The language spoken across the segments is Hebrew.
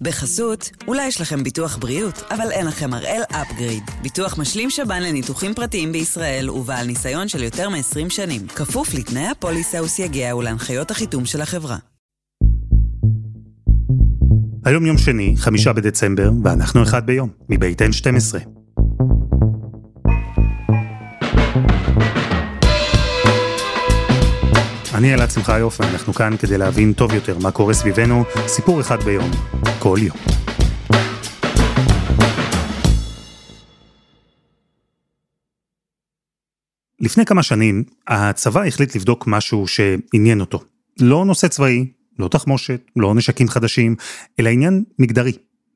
בחסות, אולי יש לכם ביטוח בריאות, אבל אין לכם הראל אפגריד. ביטוח משלים שב"ן לניתוחים פרטיים בישראל ובעל ניסיון של יותר מ-20 שנים. כפוף לתנאי הפוליסה וסייגיה ולהנחיות החיתום של החברה. היום יום שני, חמישה בדצמבר, ואנחנו אחד ביום, מבית N12. אני אלעד שמחה יופי, אנחנו כאן כדי להבין טוב יותר מה קורה סביבנו, סיפור אחד ביום, כל יום. לפני כמה שנים, הצבא החליט לבדוק משהו שעניין אותו. לא נושא צבאי, לא תחמושת, לא נשקים חדשים, אלא עניין מגדרי,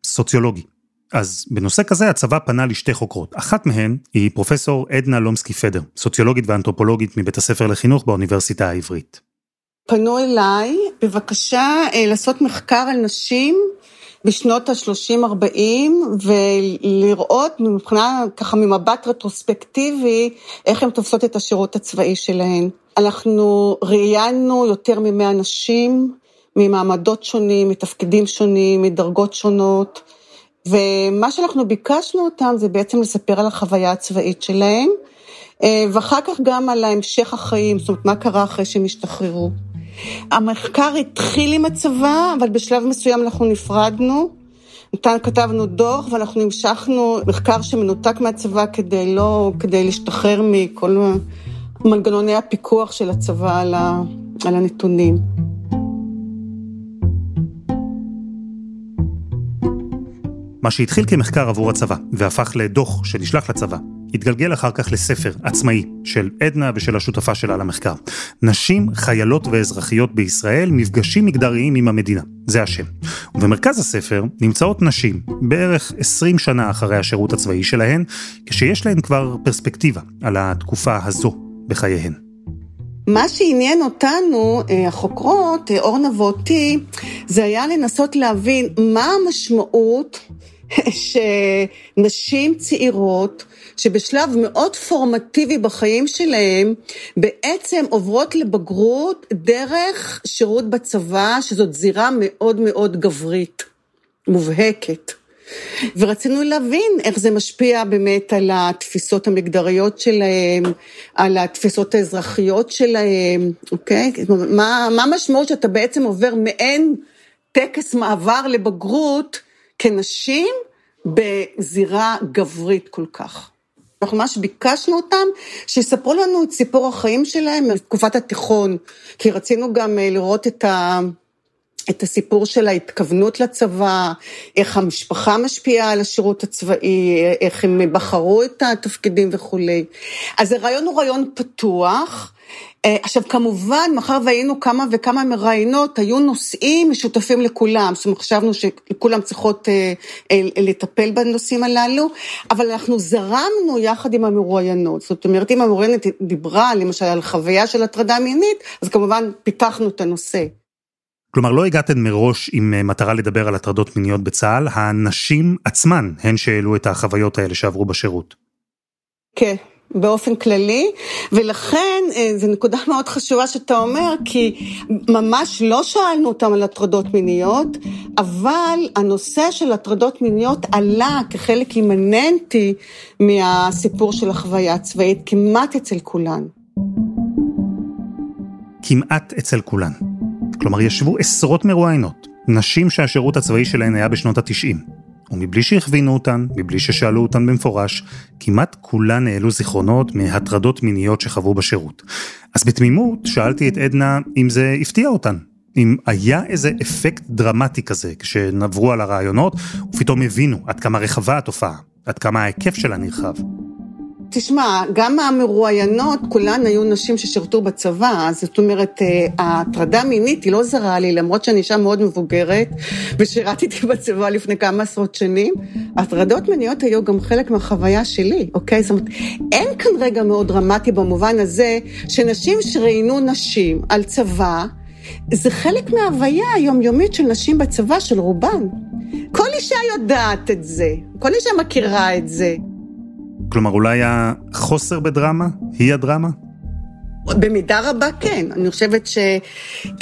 סוציולוגי. אז בנושא כזה הצבא פנה לשתי חוקרות. אחת מהן היא פרופסור עדנה לומסקי פדר, סוציולוגית ואנתרופולוגית מבית הספר לחינוך באוניברסיטה העברית. פנו אליי בבקשה אה, לעשות מחקר על נשים בשנות ה-30-40 ולראות מבחינה, ככה ממבט רטרוספקטיבי, איך הן תופסות את השירות הצבאי שלהן. אנחנו ראיינו יותר ממאה נשים ממעמדות שונים, מתפקידים שונים, מדרגות שונות. ומה שאנחנו ביקשנו אותם זה בעצם לספר על החוויה הצבאית שלהם, אה, ואחר כך גם על המשך החיים, זאת אומרת, מה קרה אחרי שהם השתחררו. המחקר התחיל עם הצבא, אבל בשלב מסוים אנחנו נפרדנו. נתן, כתבנו דוח ואנחנו המשכנו מחקר שמנותק מהצבא כדי לא, כדי להשתחרר מכל מנגנוני הפיקוח של הצבא על, ה, על הנתונים. מה שהתחיל כמחקר עבור הצבא, והפך לדוח שנשלח לצבא, התגלגל אחר כך לספר עצמאי של עדנה ושל השותפה שלה למחקר. נשים, חיילות ואזרחיות בישראל, מפגשים מגדריים עם המדינה. זה השם. ובמרכז הספר נמצאות נשים, בערך 20 שנה אחרי השירות הצבאי שלהן, כשיש להן כבר פרספקטיבה על התקופה הזו בחייהן. מה שעניין אותנו, אה, החוקרות, אה, אורנה ואותי, זה היה לנסות להבין מה המשמעות שנשים צעירות, שבשלב מאוד פורמטיבי בחיים שלהם, בעצם עוברות לבגרות דרך שירות בצבא, שזאת זירה מאוד מאוד גברית, מובהקת. ורצינו להבין איך זה משפיע באמת על התפיסות המגדריות שלהם, על התפיסות האזרחיות שלהם, אוקיי? מה המשמעות שאתה בעצם עובר מעין טקס מעבר לבגרות כנשים בזירה גברית כל כך. אנחנו ממש ביקשנו אותם שיספרו לנו את סיפור החיים שלהם מתקופת התיכון, כי רצינו גם אה, לראות את ה... את הסיפור של ההתכוונות לצבא, איך המשפחה משפיעה על השירות הצבאי, איך הם בחרו את התפקידים וכולי. אז הרעיון הוא רעיון פתוח. אה, עכשיו כמובן, מאחר והיינו כמה וכמה מראיינות, היו נושאים משותפים לכולם, זאת אומרת חשבנו שכולם צריכות אה, אה, לטפל בנושאים הללו, אבל אנחנו זרמנו יחד עם המרואיינות, זאת אומרת אם המרואיינת דיברה למשל על חוויה של הטרדה מינית, אז כמובן פיתחנו את הנושא. כלומר, לא הגעתן מראש עם מטרה לדבר על הטרדות מיניות בצה"ל, הנשים עצמן הן שהעלו את החוויות האלה שעברו בשירות. כן, באופן כללי, ולכן אה, זו נקודה מאוד חשובה שאתה אומר, כי ממש לא שאלנו אותם על הטרדות מיניות, אבל הנושא של הטרדות מיניות עלה כחלק אימננטי מהסיפור של החוויה הצבאית, כמעט אצל כולן. כמעט אצל כולן. כלומר, ישבו עשרות מרואיינות, נשים שהשירות הצבאי שלהן היה בשנות התשעים. ומבלי שהכווינו אותן, מבלי ששאלו אותן במפורש, כמעט כולן העלו זיכרונות מהטרדות מיניות שחוו בשירות. אז בתמימות שאלתי את עדנה אם זה הפתיע אותן, אם היה איזה אפקט דרמטי כזה כשנעברו על הרעיונות, ופתאום הבינו עד כמה רחבה התופעה, עד כמה ההיקף שלה נרחב. תשמע, גם המרואיינות, כולן היו נשים ששירתו בצבא, זאת אומרת, אה, ההטרדה מינית היא לא זרה לי, למרות שאני אישה מאוד מבוגרת, ושירתתי בצבא לפני כמה עשרות שנים, הטרדות מיניות היו גם חלק מהחוויה שלי, אוקיי? זאת אומרת, אין כאן רגע מאוד דרמטי במובן הזה, שנשים שראיינו נשים על צבא, זה חלק מההוויה היומיומית של נשים בצבא, של רובן. כל אישה יודעת את זה, כל אישה מכירה את זה. כלומר, אולי החוסר בדרמה היא הדרמה? במידה רבה כן, אני חושבת ש...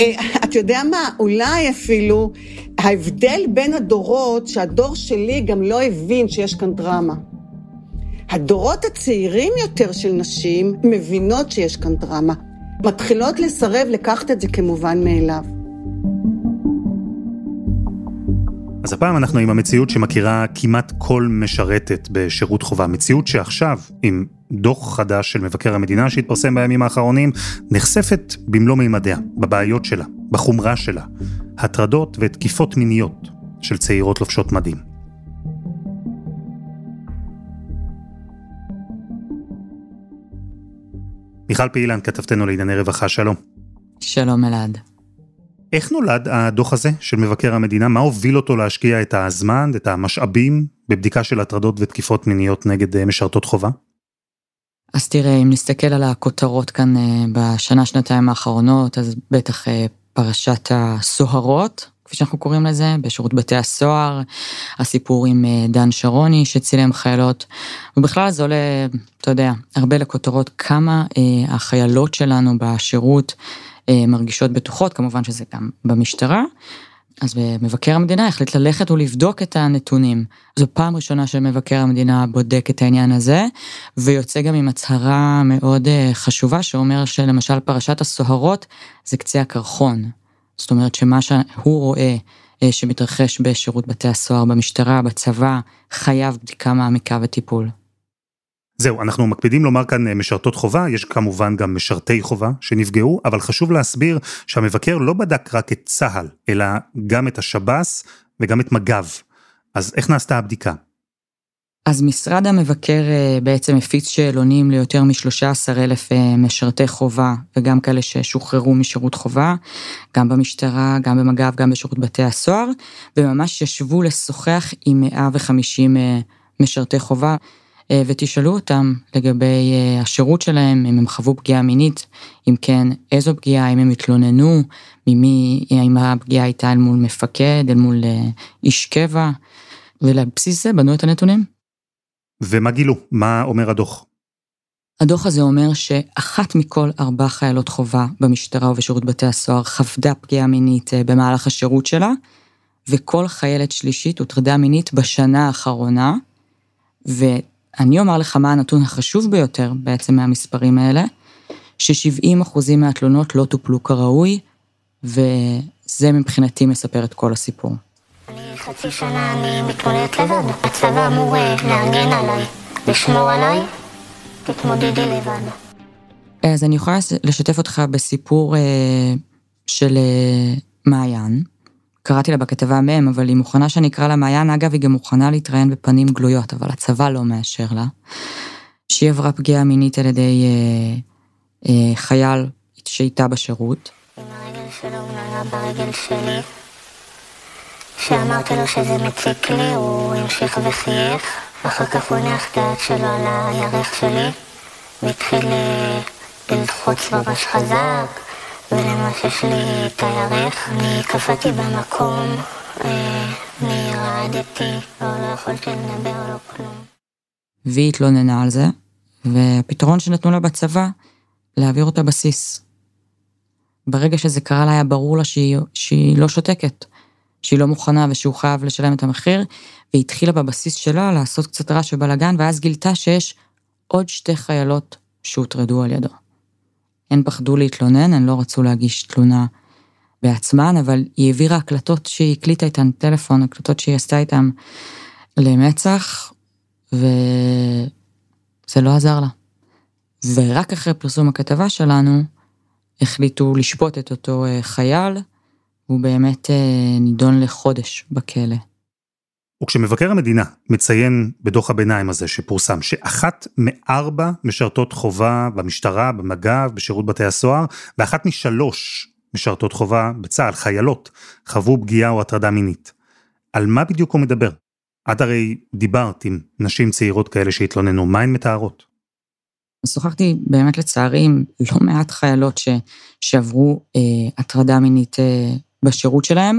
אה, אתה יודע מה, אולי אפילו ההבדל בין הדורות, שהדור שלי גם לא הבין שיש כאן דרמה. הדורות הצעירים יותר של נשים מבינות שיש כאן דרמה. מתחילות לסרב לקחת את זה כמובן מאליו. אז הפעם אנחנו עם המציאות שמכירה כמעט כל משרתת בשירות חובה. מציאות שעכשיו, עם דוח חדש של מבקר המדינה שהתפרסם בימים האחרונים, נחשפת במלוא מימדיה, בבעיות שלה, בחומרה שלה, הטרדות ותקיפות מיניות של צעירות לובשות מדים. מיכל פעילן, כתבתנו לענייני רווחה, שלום. שלום אלעד. איך נולד הדוח הזה של מבקר המדינה? מה הוביל אותו להשקיע את הזמן, את המשאבים, בבדיקה של הטרדות ותקיפות מיניות נגד אה, משרתות חובה? אז תראה, אם נסתכל על הכותרות כאן אה, בשנה, שנתיים האחרונות, אז בטח אה, פרשת הסוהרות, כפי שאנחנו קוראים לזה, בשירות בתי הסוהר, הסיפור עם דן שרוני שצילם חיילות, ובכלל זה עולה, אתה יודע, הרבה לכותרות כמה החיילות שלנו בשירות מרגישות בטוחות, כמובן שזה גם במשטרה. אז מבקר המדינה החליט ללכת ולבדוק את הנתונים. זו פעם ראשונה שמבקר המדינה בודק את העניין הזה, ויוצא גם עם הצהרה מאוד אה, חשובה שאומר שלמשל פרשת הסוהרות זה קצה הקרחון. זאת אומרת שמה שהוא רואה אה, שמתרחש בשירות בתי הסוהר, במשטרה, בצבא, חייב בדיקה מעמיקה וטיפול. זהו, אנחנו מקפידים לומר כאן אה, משרתות חובה, יש כמובן גם משרתי חובה שנפגעו, אבל חשוב להסביר שהמבקר לא בדק רק את צה"ל, אלא גם את השב"ס וגם את מג"ב. אז איך נעשתה הבדיקה? אז משרד המבקר אה, בעצם הפיץ שאלונים ליותר מ-13 אלף אה, משרתי חובה וגם כאלה ששוחררו משירות חובה, גם במשטרה, גם במג"ב, גם בשירות בתי הסוהר, וממש ישבו לשוחח עם 150 משרתי חובה. אה, ותשאלו אותם לגבי אה, השירות שלהם, אם הם חוו פגיעה מינית, אם כן, איזו פגיעה, אם הם התלוננו, ממי, אם הפגיעה הייתה אל מול מפקד, אל מול אה, איש קבע, ולבסיס זה בנו את הנתונים. ומה גילו? מה אומר הדוח? הדוח הזה אומר שאחת מכל ארבע חיילות חובה במשטרה ובשירות בתי הסוהר חוותה פגיעה מינית במהלך השירות שלה, וכל חיילת שלישית הוטרדה מינית בשנה האחרונה, ו... אני אומר לך מה הנתון החשוב ביותר בעצם מהמספרים האלה, ש-70% מהתלונות לא טופלו כראוי, וזה מבחינתי מספר את כל הסיפור. אני חצי שנה אני מתמודדת לבד, הצבא אמור אה, להגן עליי, לשמור עליי, תתמודדי לבד. אז אני יכולה לשתף אותך בסיפור אה, של אה, מעיין. קראתי לה בכתבה מ', אבל היא מוכנה שאני אקרא לה מעיין, אגב, היא גם מוכנה להתראיין בפנים גלויות, אבל הצבא לא מאשר לה. שהיא עברה פגיעה מינית על ידי אה, אה, חייל שאיתה בשירות. עם הרגל שלו נגע ברגל שלי. כשאמרתי לו שזה מציק לי, הוא המשיך וחייך. אחר כך הוא הניח את היד שלו על הירך שלי, והתחיל אה, ללחוץ ממש חזק. ולמעשה שלי את הירך, אני קפאתי במקום, אה, אני רעדתי, לא, לא יכולתי לדבר, לא כלום. והיא התלוננה על זה, והפתרון שנתנו לה בצבא, להעביר אותה בסיס. ברגע שזה קרה לה היה ברור לה שהיא, שהיא לא שותקת, שהיא לא מוכנה ושהוא חייב לשלם את המחיר, והיא התחילה בבסיס שלה לעשות קצת רעש ובלאגן, ואז גילתה שיש עוד שתי חיילות שהוטרדו על ידו. הן פחדו להתלונן, הן לא רצו להגיש תלונה בעצמן, אבל היא העבירה הקלטות שהיא הקליטה איתן טלפון, הקלטות שהיא עשתה איתן למצח, וזה לא עזר לה. ורק אחרי פרסום הכתבה שלנו, החליטו לשפוט את אותו אה, חייל, הוא באמת אה, נידון לחודש בכלא. וכשמבקר המדינה מציין בדוח הביניים הזה שפורסם שאחת מארבע משרתות חובה במשטרה, במג"ב, בשירות בתי הסוהר, ואחת משלוש משרתות חובה בצה"ל, חיילות, חוו פגיעה או הטרדה מינית. על מה בדיוק הוא מדבר? את הרי דיברת עם נשים צעירות כאלה שהתלוננו, מה הן מתארות? שוחחתי באמת לצערי עם לא מעט חיילות ש, שעברו אה, הטרדה מינית אה, בשירות שלהם,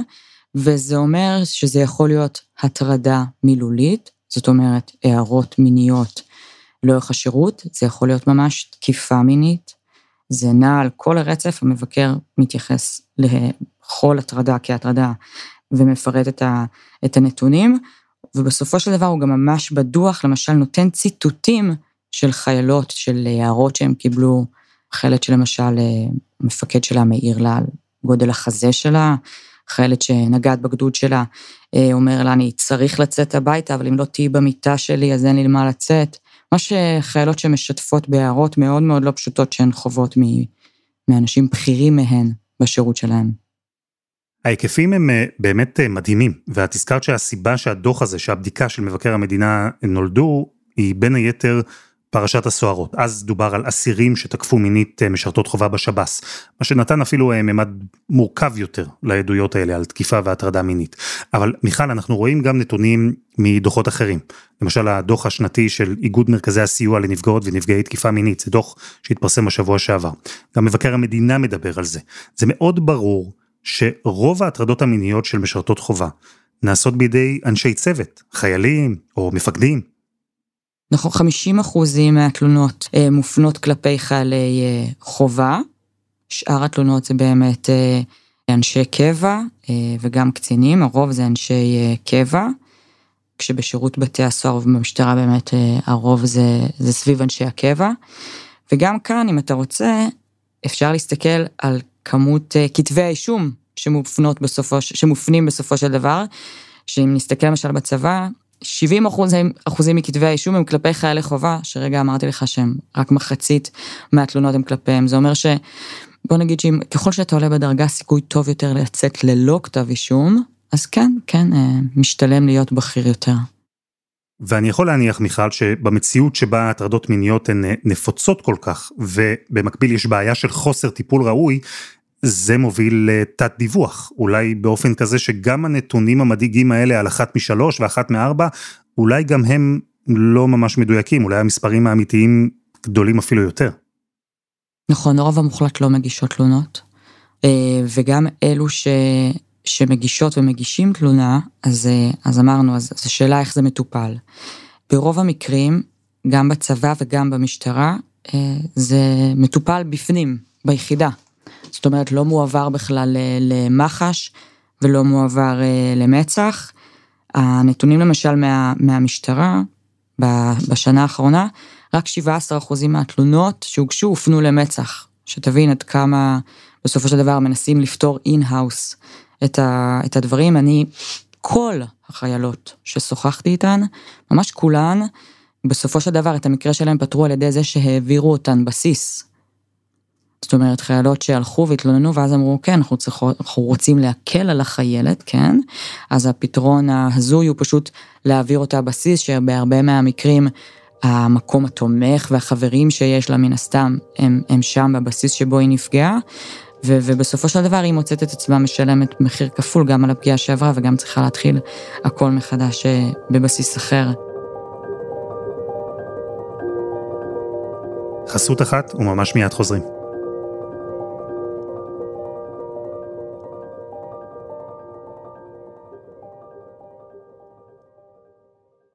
וזה אומר שזה יכול להיות הטרדה מילולית, זאת אומרת, הערות מיניות לאורך השירות, זה יכול להיות ממש תקיפה מינית, זה נע על כל הרצף, המבקר מתייחס לכל הטרדה כהטרדה ומפרט את, ה, את הנתונים, ובסופו של דבר הוא גם ממש בדוח, למשל נותן ציטוטים של חיילות, של הערות שהם קיבלו, חיילת שלמשל המפקד שלה מעיר לה על גודל החזה שלה, חיילת שנגעת בגדוד שלה, אה, אומר לה, אני צריך לצאת הביתה, אבל אם לא תהיי במיטה שלי, אז אין לי למה לצאת. ממש חיילות שמשתפות בהערות מאוד מאוד לא פשוטות שהן חוות מאנשים בכירים מהן בשירות שלהן. ההיקפים הם אה, באמת אה, מדהימים, ואת הזכרת שהסיבה שהדוח הזה, שהבדיקה של מבקר המדינה נולדו, היא בין היתר פרשת הסוהרות. אז דובר על אסירים שתקפו מינית אה, משרתות חובה בשב"ס, מה שנתן אפילו אה, ממד מורכב יותר לעדויות האלה על תקיפה והטרדה מינית. אבל מיכל, אנחנו רואים גם נתונים מדוחות אחרים. למשל הדוח השנתי של איגוד מרכזי הסיוע לנפגעות ונפגעי תקיפה מינית, זה דוח שהתפרסם בשבוע שעבר. גם מבקר המדינה מדבר על זה. זה מאוד ברור שרוב ההטרדות המיניות של משרתות חובה נעשות בידי אנשי צוות, חיילים או מפקדים. נכון, 50 אחוזים מהתלונות אה, מופנות כלפי חיילי אה, חובה, שאר התלונות זה באמת אה, אנשי קבע וגם קצינים, הרוב זה אנשי קבע, כשבשירות בתי הסוהר ובמשטרה באמת הרוב זה, זה סביב אנשי הקבע. וגם כאן, אם אתה רוצה, אפשר להסתכל על כמות כתבי האישום שמופנים בסופו של דבר, שאם נסתכל למשל בצבא, 70 אחוזים, אחוזים מכתבי האישום הם כלפי חיילי חובה, שרגע אמרתי לך שהם רק מחצית מהתלונות הם כלפיהם. זה אומר ש... בוא נגיד שככל שאתה עולה בדרגה, סיכוי טוב יותר לצאת ללא כתב אישום, אז כן, כן, אה, משתלם להיות בכיר יותר. ואני יכול להניח, מיכל, שבמציאות שבה הטרדות מיניות הן אה, נפוצות כל כך, ובמקביל יש בעיה של חוסר טיפול ראוי, זה מוביל לתת דיווח, אולי באופן כזה שגם הנתונים המדאיגים האלה על אחת משלוש ואחת מארבע, אולי גם הם לא ממש מדויקים, אולי המספרים האמיתיים גדולים אפילו יותר. נכון, הרוב המוחלט לא מגישות תלונות, אה, וגם אלו ש... שמגישות ומגישים תלונה, אז, אה, אז אמרנו, אז, אז השאלה איך זה מטופל. ברוב המקרים, גם בצבא וגם במשטרה, אה, זה מטופל בפנים, ביחידה. זאת אומרת, לא מועבר בכלל אה, למח"ש ולא מועבר אה, למצ"ח. הנתונים למשל מה, מהמשטרה, בשנה האחרונה, רק 17% מהתלונות שהוגשו הופנו למצ"ח. שתבין עד כמה בסופו של דבר מנסים לפתור in-house את, את הדברים. אני, כל החיילות ששוחחתי איתן, ממש כולן, בסופו של דבר את המקרה שלהם פתרו על ידי זה שהעבירו אותן בסיס זאת אומרת, חיילות שהלכו והתלוננו ואז אמרו, כן, אנחנו, צריכות, אנחנו רוצים להקל על החיילת, כן? אז הפתרון ההזוי הוא פשוט להעביר אותה בסיס, שבהרבה מהמקרים המקום התומך והחברים שיש לה מן הסתם, הם, הם שם בבסיס שבו היא נפגעה. ו- ובסופו של דבר היא מוצאת את עצמה משלמת מחיר כפול גם על הפגיעה שעברה וגם צריכה להתחיל הכל מחדש אה, בבסיס אחר. חסות אחת וממש מיד חוזרים.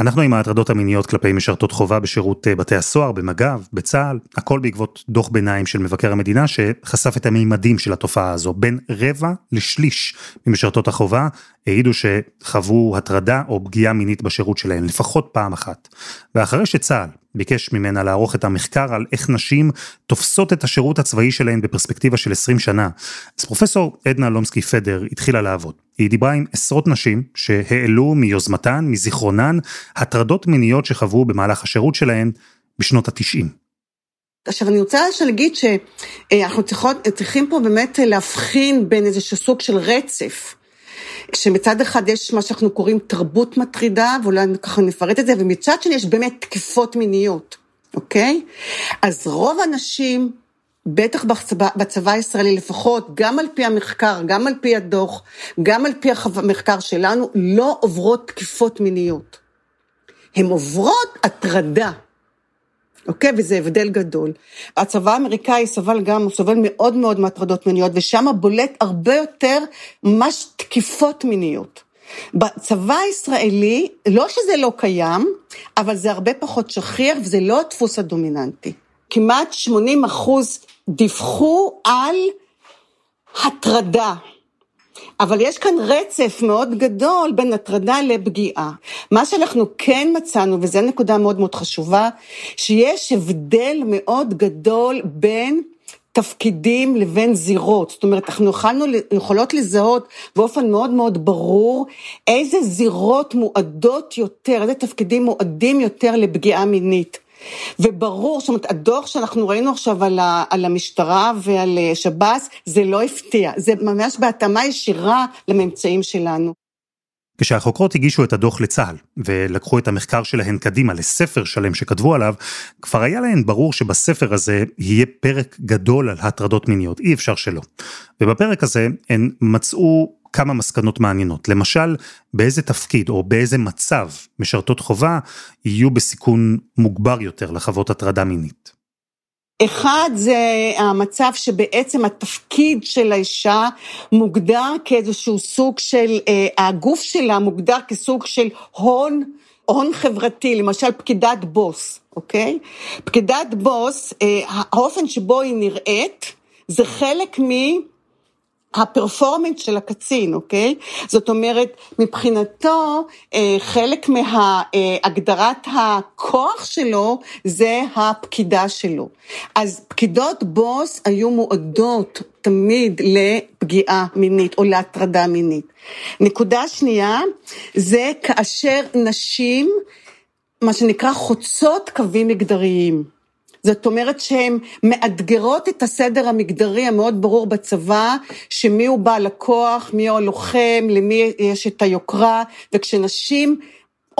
אנחנו עם ההטרדות המיניות כלפי משרתות חובה בשירות אה, בתי הסוהר, במג"ב, בצה"ל, הכל בעקבות דוח ביניים של מבקר המדינה שחשף את המימדים של התופעה הזו. בין רבע לשליש ממשרתות החובה העידו שחוו הטרדה או פגיעה מינית בשירות שלהן, לפחות פעם אחת. ואחרי שצה"ל ביקש ממנה לערוך את המחקר על איך נשים תופסות את השירות הצבאי שלהן בפרספקטיבה של 20 שנה, אז פרופסור עדנה לומסקי פדר התחילה לעבוד. היא דיברה עם עשרות נשים שהעלו מיוזמתן, מזיכרונן, הטרדות מיניות שחוו במהלך השירות שלהן בשנות התשעים. עכשיו אני רוצה להגיד שאנחנו צריכות, צריכים פה באמת להבחין בין איזשהו סוג של רצף. כשמצד אחד יש מה שאנחנו קוראים תרבות מטרידה, ואולי ככה נפרט את זה, ומצד שני יש באמת תקפות מיניות, אוקיי? אז רוב הנשים, בטח בצבא, בצבא הישראלי לפחות, גם על פי המחקר, גם על פי הדוח, גם על פי המחקר שלנו, לא עוברות תקיפות מיניות. הן עוברות הטרדה. אוקיי? וזה הבדל גדול. הצבא האמריקאי סבל גם, הוא סובל מאוד מאוד מהטרדות מיניות, ושם בולט הרבה יותר ממש תקיפות מיניות. בצבא הישראלי, לא שזה לא קיים, אבל זה הרבה פחות שכיח וזה לא הדפוס הדומיננטי. כמעט 80 אחוז דיווחו על הטרדה. אבל יש כאן רצף מאוד גדול בין הטרדה לפגיעה. מה שאנחנו כן מצאנו, וזו נקודה מאוד מאוד חשובה, שיש הבדל מאוד גדול בין תפקידים לבין זירות. זאת אומרת, אנחנו יכולנו, יכולות לזהות באופן מאוד מאוד ברור איזה זירות מועדות יותר, איזה תפקידים מועדים יותר לפגיעה מינית. וברור, זאת אומרת, הדוח שאנחנו ראינו עכשיו על, ה, על המשטרה ועל אה, שב"ס, זה לא הפתיע, זה ממש בהתאמה ישירה לממצאים שלנו. כשהחוקרות הגישו את הדוח לצה"ל, ולקחו את המחקר שלהן קדימה לספר שלם שכתבו עליו, כבר היה להן ברור שבספר הזה יהיה פרק גדול על הטרדות מיניות, אי אפשר שלא. ובפרק הזה הן מצאו כמה מסקנות מעניינות. למשל, באיזה תפקיד או באיזה מצב משרתות חובה יהיו בסיכון מוגבר יותר לחוות הטרדה מינית. אחד זה המצב שבעצם התפקיד של האישה מוגדר כאיזשהו סוג של, אה, הגוף שלה מוגדר כסוג של הון, הון חברתי, למשל פקידת בוס, אוקיי? פקידת בוס, אה, האופן שבו היא נראית, זה חלק מ... הפרפורמנס של הקצין, אוקיי? זאת אומרת, מבחינתו, אה, חלק מהגדרת הכוח שלו זה הפקידה שלו. אז פקידות בוס היו מועדות תמיד לפגיעה מינית או להטרדה מינית. נקודה שנייה, זה כאשר נשים, מה שנקרא חוצות קווים מגדריים. זאת אומרת שהן מאתגרות את הסדר המגדרי המאוד ברור בצבא, שמי הוא בעל הכוח, מי הוא הלוחם, למי יש את היוקרה, וכשנשים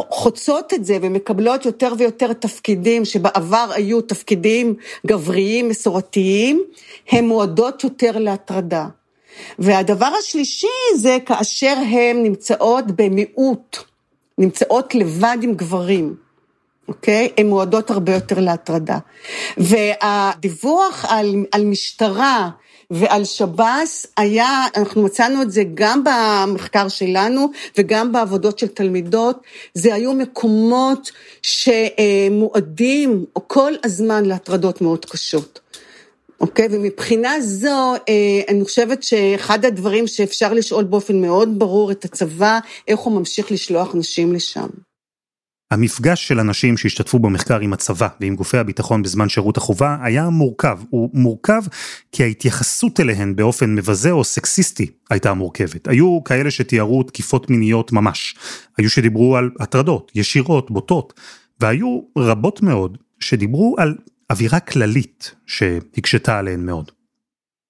חוצות את זה ומקבלות יותר ויותר תפקידים שבעבר היו תפקידים גבריים, מסורתיים, הן מועדות יותר להטרדה. והדבר השלישי זה כאשר הן נמצאות במיעוט, נמצאות לבד עם גברים. אוקיי? הן מועדות הרבה יותר להטרדה. והדיווח על, על משטרה ועל שב"ס היה, אנחנו מצאנו את זה גם במחקר שלנו וגם בעבודות של תלמידות, זה היו מקומות שמועדים כל הזמן להטרדות מאוד קשות. אוקיי? ומבחינה זו, אה, אני חושבת שאחד הדברים שאפשר לשאול באופן מאוד ברור את הצבא, איך הוא ממשיך לשלוח נשים לשם. המפגש של אנשים שהשתתפו במחקר עם הצבא ועם גופי הביטחון בזמן שירות החובה היה מורכב. הוא מורכב כי ההתייחסות אליהן באופן מבזה או סקסיסטי הייתה מורכבת. היו כאלה שתיארו תקיפות מיניות ממש. היו שדיברו על הטרדות, ישירות, בוטות. והיו רבות מאוד שדיברו על אווירה כללית שהקשתה עליהן מאוד.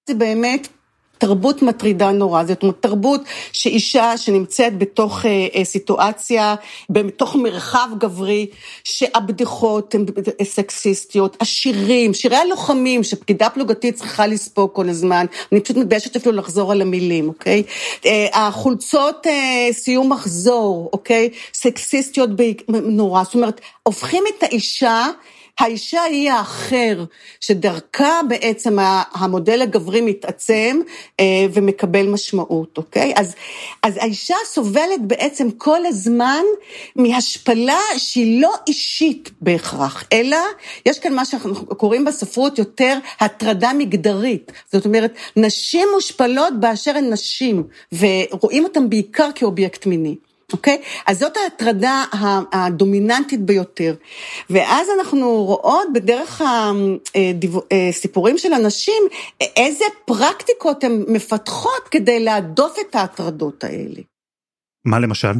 זה באמת תרבות מטרידה נורא, זאת אומרת תרבות שאישה שנמצאת בתוך אה, אה, סיטואציה, בתוך מרחב גברי, שהבדיחות הן סקסיסטיות, השירים, שירי הלוחמים שפקידה פלוגתית צריכה לספוג כל הזמן, אני פשוט מתביישת אפילו לחזור על המילים, אוקיי? אה, החולצות אה, סיום מחזור, אוקיי? סקסיסטיות נורא, זאת אומרת, הופכים את האישה האישה היא האחר, שדרכה בעצם המודל הגברי מתעצם אה, ומקבל משמעות, אוקיי? אז, אז האישה סובלת בעצם כל הזמן מהשפלה שהיא לא אישית בהכרח, אלא יש כאן מה שאנחנו קוראים בספרות יותר הטרדה מגדרית. זאת אומרת, נשים מושפלות באשר הן נשים, ורואים אותן בעיקר כאובייקט מיני. אוקיי? אז זאת ההטרדה הדומיננטית ביותר. ואז אנחנו רואות בדרך הסיפורים של הנשים, איזה פרקטיקות הן מפתחות כדי להדוף את ההטרדות האלה. מה למשל?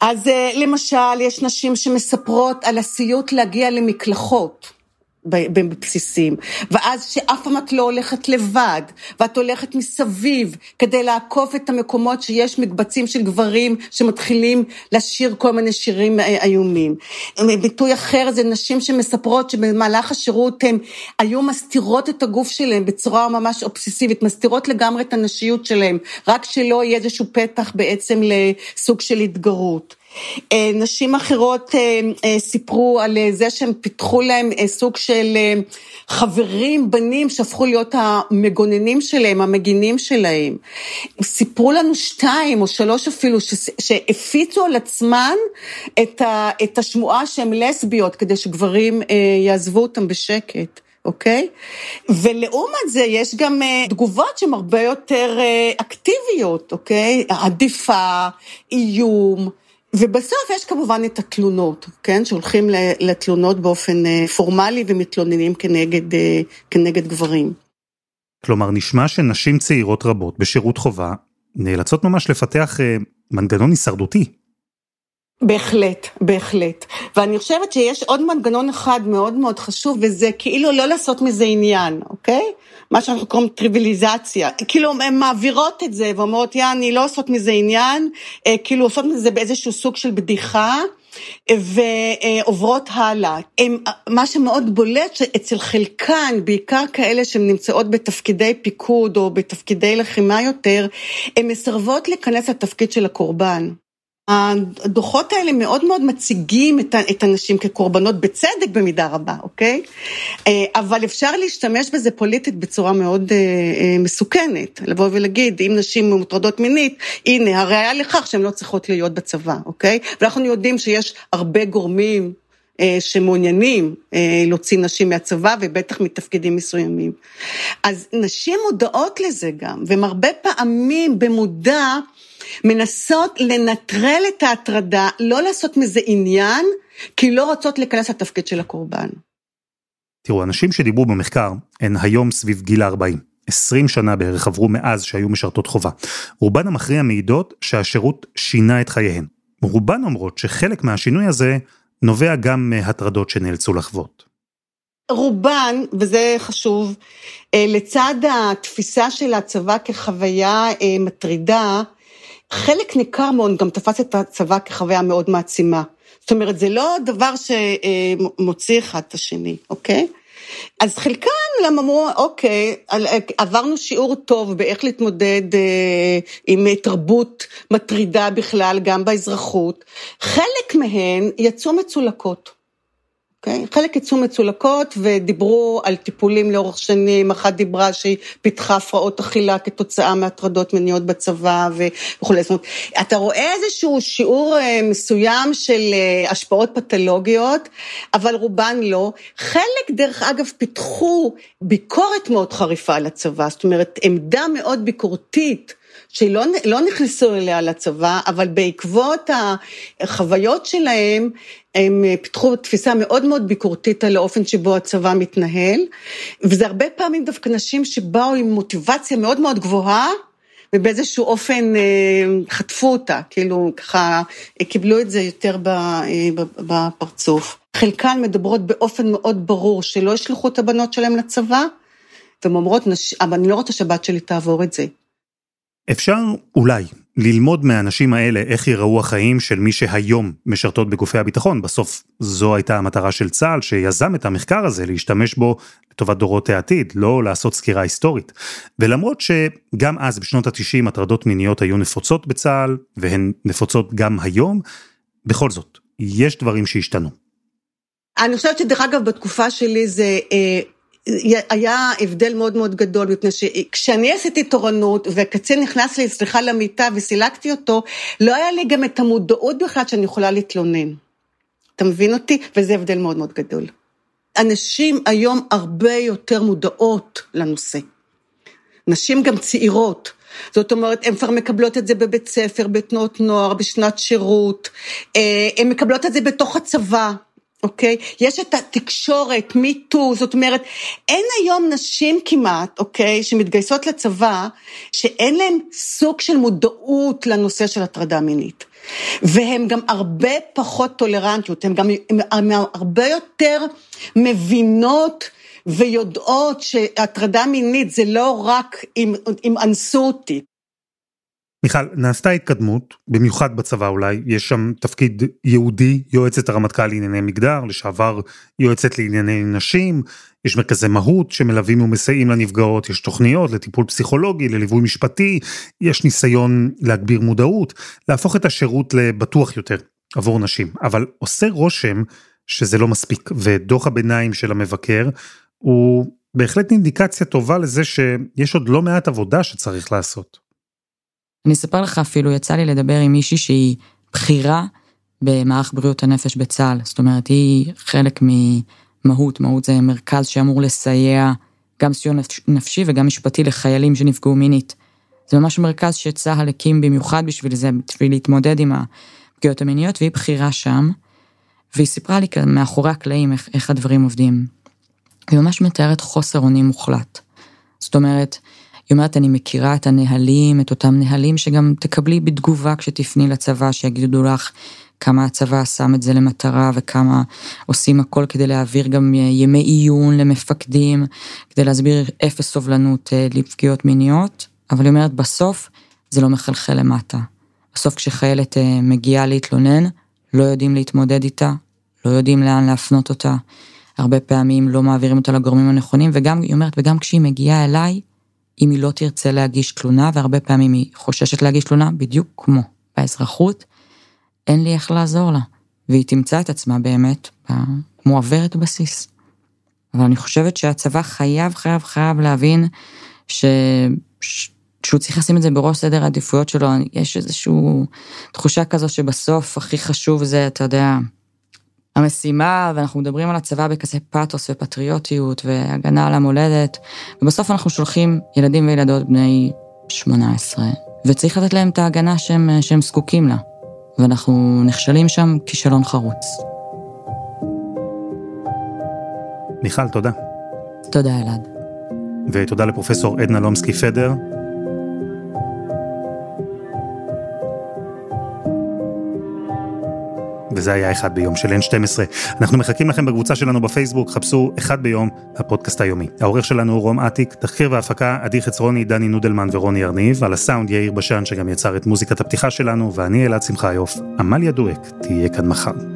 אז למשל, יש נשים שמספרות על הסיוט להגיע למקלחות. בבסיסים, ואז שאף פעם את לא הולכת לבד, ואת הולכת מסביב כדי לעקוף את המקומות שיש מקבצים של גברים שמתחילים לשיר כל מיני שירים איומים. ביטוי אחר זה נשים שמספרות שבמהלך השירות הן היו מסתירות את הגוף שלהן בצורה ממש אובססיבית, מסתירות לגמרי את הנשיות שלהן, רק שלא יהיה איזשהו פתח בעצם לסוג של התגרות. אה, נשים אחרות אה, אה, סיפרו על זה שהם פיתחו להם סוג של חברים, בנים, שהפכו להיות המגוננים שלהם, המגינים שלהם. סיפרו לנו שתיים או שלוש אפילו, שהפיצו על עצמן את, השמועה שהן לסביות, כדי שגברים יעזבו אותם בשקט. אוקיי? ולעומת זה יש גם תגובות שהן הרבה יותר אקטיביות, אוקיי? עדיפה, איום. ובסוף יש כמובן את התלונות, כן? שהולכים לתלונות באופן אה, פורמלי ומתלוננים כנגד, אה, כנגד גברים. כלומר, נשמע שנשים צעירות רבות בשירות חובה נאלצות ממש לפתח אה, מנגנון הישרדותי. בהחלט, בהחלט. ואני חושבת שיש עוד מנגנון אחד מאוד מאוד חשוב, וזה כאילו לא לעשות מזה עניין, אוקיי? מה שאנחנו קוראים טריוויליזציה. כאילו, הן מעבירות את זה ואומרות, יא, אני לא עושות מזה עניין, אה, כאילו עושות מזה באיזשהו סוג של בדיחה. ועוברות הלאה. הם, מה שמאוד בולט אצל חלקן, בעיקר כאלה שהן נמצאות בתפקידי פיקוד או בתפקידי לחימה יותר, הן מסרבות להיכנס לתפקיד של הקורבן. הדוחות האלה מאוד מאוד מציגים את הנשים כקורבנות, בצדק במידה רבה, אוקיי? אה, אבל אפשר להשתמש בזה פוליטית בצורה מאוד אה, אה, מסוכנת. לבוא ולהגיד, אם נשים מוטרדות מינית, הנה, הראיה לכך שהן לא צריכות להיות בצבא, אוקיי? ואנחנו יודעים שיש הרבה גורמים שמעוניינים להוציא נשים מהצבא, ובטח מתפקידים מסוימים. אז נשים מודעות לזה גם, והן הרבה פעמים במודע, מנסות לנטרל את ההטרדה, לא לעשות מזה עניין, כי לא רוצות להיכנס לתפקיד של הקורבן. תראו, אנשים שדיברו במחקר הן היום סביב גיל ה-40. 20 שנה בערך עברו מאז שהיו משרתות חובה. רובן המכריע מעידות שהשירות שינה את חייהן. רובן אומרות שחלק מהשינוי הזה נובע גם מהטרדות שנאלצו לחוות. רובן, וזה חשוב, אה, לצד התפיסה של הצבא כחוויה אה, מטרידה, חלק ניכר מאוד גם תפס את הצבא כחוויה מאוד מעצימה. זאת אומרת, זה לא דבר שמוציא אחד את השני, אוקיי? אז חלקן גם אמרו, אוקיי, עברנו שיעור טוב באיך להתמודד אה, עם תרבות מטרידה בכלל, גם באזרחות. חלק מהן יצאו מצולקות. אוקיי? חלק יצאו מצולקות ודיברו על טיפולים לאורך שנים, אחת דיברה שהיא פיתחה הפרעות אכילה כתוצאה מהטרדות מיניות בצבא וכולי. זאת אומרת, אתה רואה איזשהו שיעור אה, מסוים של אה, השפעות פתולוגיות, אבל רובן לא. חלק, דרך אגב, פיתחו ביקורת מאוד חריפה על הצבא, זאת אומרת, עמדה מאוד ביקורתית. שלא לא נכנסו אליה לצבא, אבל בעקבות החוויות שלהם, הם פיתחו תפיסה מאוד מאוד ביקורתית על האופן שבו הצבא מתנהל, וזה הרבה פעמים דווקא נשים שבאו עם מוטיבציה מאוד מאוד גבוהה, ובאיזשהו אופן אה, חטפו אותה, כאילו ככה קיבלו את זה יותר אה, בפרצוף. חלקן מדברות באופן מאוד ברור שלא ישלחו את הבנות שלהם לצבא, והן אומרות, אבל אני לא רוצה שהבת שלי תעבור את זה. אפשר אולי ללמוד מהאנשים האלה איך ייראו החיים של מי שהיום משרתות בגופי הביטחון. בסוף זו הייתה המטרה של צה"ל שיזם את המחקר הזה להשתמש בו לטובת דורות העתיד, לא לעשות סקירה היסטורית. ולמרות שגם אז בשנות ה-90 הטרדות מיניות היו נפוצות בצה"ל, והן נפוצות גם היום, בכל זאת, יש דברים שהשתנו. אני חושבת שדרך אגב בתקופה שלי זה אה, היה הבדל מאוד מאוד גדול, מפני שכשאני עשיתי תורנות וקצין נכנס לי, סליחה, למיטה וסילקתי אותו, לא היה לי גם את המודעות בכלל שאני יכולה להתלונן. אתה מבין אותי? וזה הבדל מאוד מאוד גדול. הנשים היום הרבה יותר מודעות לנושא. נשים גם צעירות. זאת אומרת, הן כבר מקבלות את זה בבית ספר, בתנועות נוער, בשנת שירות, אה, הן מקבלות את זה בתוך הצבא. אוקיי? יש את התקשורת, מיטו, זאת אומרת, אין היום נשים כמעט, אוקיי, שמתגייסות לצבא, שאין להן סוג של מודעות לנושא של הטרדה מינית. והן גם הרבה פחות טולרנטיות, הן גם הן הרבה יותר מבינות ויודעות שהטרדה מינית זה לא רק אם אנסו אותי. מיכל, נעשתה התקדמות, במיוחד בצבא אולי, יש שם תפקיד ייעודי, יועצת הרמטכ"ל לענייני מגדר, לשעבר יועצת לענייני נשים, יש מרכזי מהות שמלווים ומסייעים לנפגעות, יש תוכניות לטיפול פסיכולוגי, לליווי משפטי, יש ניסיון להגביר מודעות, להפוך את השירות לבטוח יותר. עבור נשים, אבל עושה רושם שזה לא מספיק, ודוח הביניים של המבקר הוא בהחלט אינדיקציה טובה לזה שיש עוד לא מעט עבודה שצריך לעשות. אני אספר לך אפילו, יצא לי לדבר עם מישהי שהיא בכירה במערך בריאות הנפש בצה"ל, זאת אומרת, היא חלק ממהות, מהות זה מרכז שאמור לסייע גם סיוע נפשי וגם משפטי לחיילים שנפגעו מינית. זה ממש מרכז שצה"ל הקים במיוחד בשביל זה, בשביל להתמודד עם הפגיעות המיניות, והיא בכירה שם, והיא סיפרה לי כאן מאחורי הקלעים איך, איך הדברים עובדים. היא ממש מתארת חוסר אונים מוחלט. זאת אומרת, היא אומרת, אני מכירה את הנהלים, את אותם נהלים שגם תקבלי בתגובה כשתפני לצבא, שיגידו לך כמה הצבא שם את זה למטרה וכמה עושים הכל כדי להעביר גם ימי עיון למפקדים, כדי להסביר אפס סובלנות אה, לפגיעות מיניות, אבל היא אומרת, בסוף זה לא מחלחל למטה. בסוף כשחיילת אה, מגיעה להתלונן, לא יודעים להתמודד איתה, לא יודעים לאן להפנות אותה. הרבה פעמים לא מעבירים אותה לגורמים הנכונים, וגם, היא אומרת, וגם כשהיא מגיעה אליי, אם היא לא תרצה להגיש תלונה, והרבה פעמים היא חוששת להגיש תלונה, בדיוק כמו באזרחות, אין לי איך לעזור לה. והיא תמצא את עצמה באמת מועברת בסיס. אבל אני חושבת שהצבא חייב, חייב, חייב להבין ש... שהוא צריך לשים את זה בראש סדר העדיפויות שלו, יש איזושהי תחושה כזו שבסוף הכי חשוב זה, אתה יודע, המשימה, ואנחנו מדברים על הצבא בכזה פאתוס ופטריוטיות והגנה על המולדת, ובסוף אנחנו שולחים ילדים וילדות בני 18, וצריך לתת להם את ההגנה שהם, שהם זקוקים לה, ואנחנו נכשלים שם כישלון חרוץ. מיכל, תודה. תודה, אלעד. ותודה לפרופסור עדנה לומסקי וזה היה אחד ביום של N12. אנחנו מחכים לכם בקבוצה שלנו בפייסבוק, חפשו אחד ביום, הפודקאסט היומי. העורך שלנו הוא רום אטיק, תחקיר והפקה עדי חצרוני, דני נודלמן ורוני ארניב, על הסאונד יאיר בשן שגם יצר את מוזיקת הפתיחה שלנו, ואני אלעד שמחיוף. עמליה דואק תהיה כאן מחר.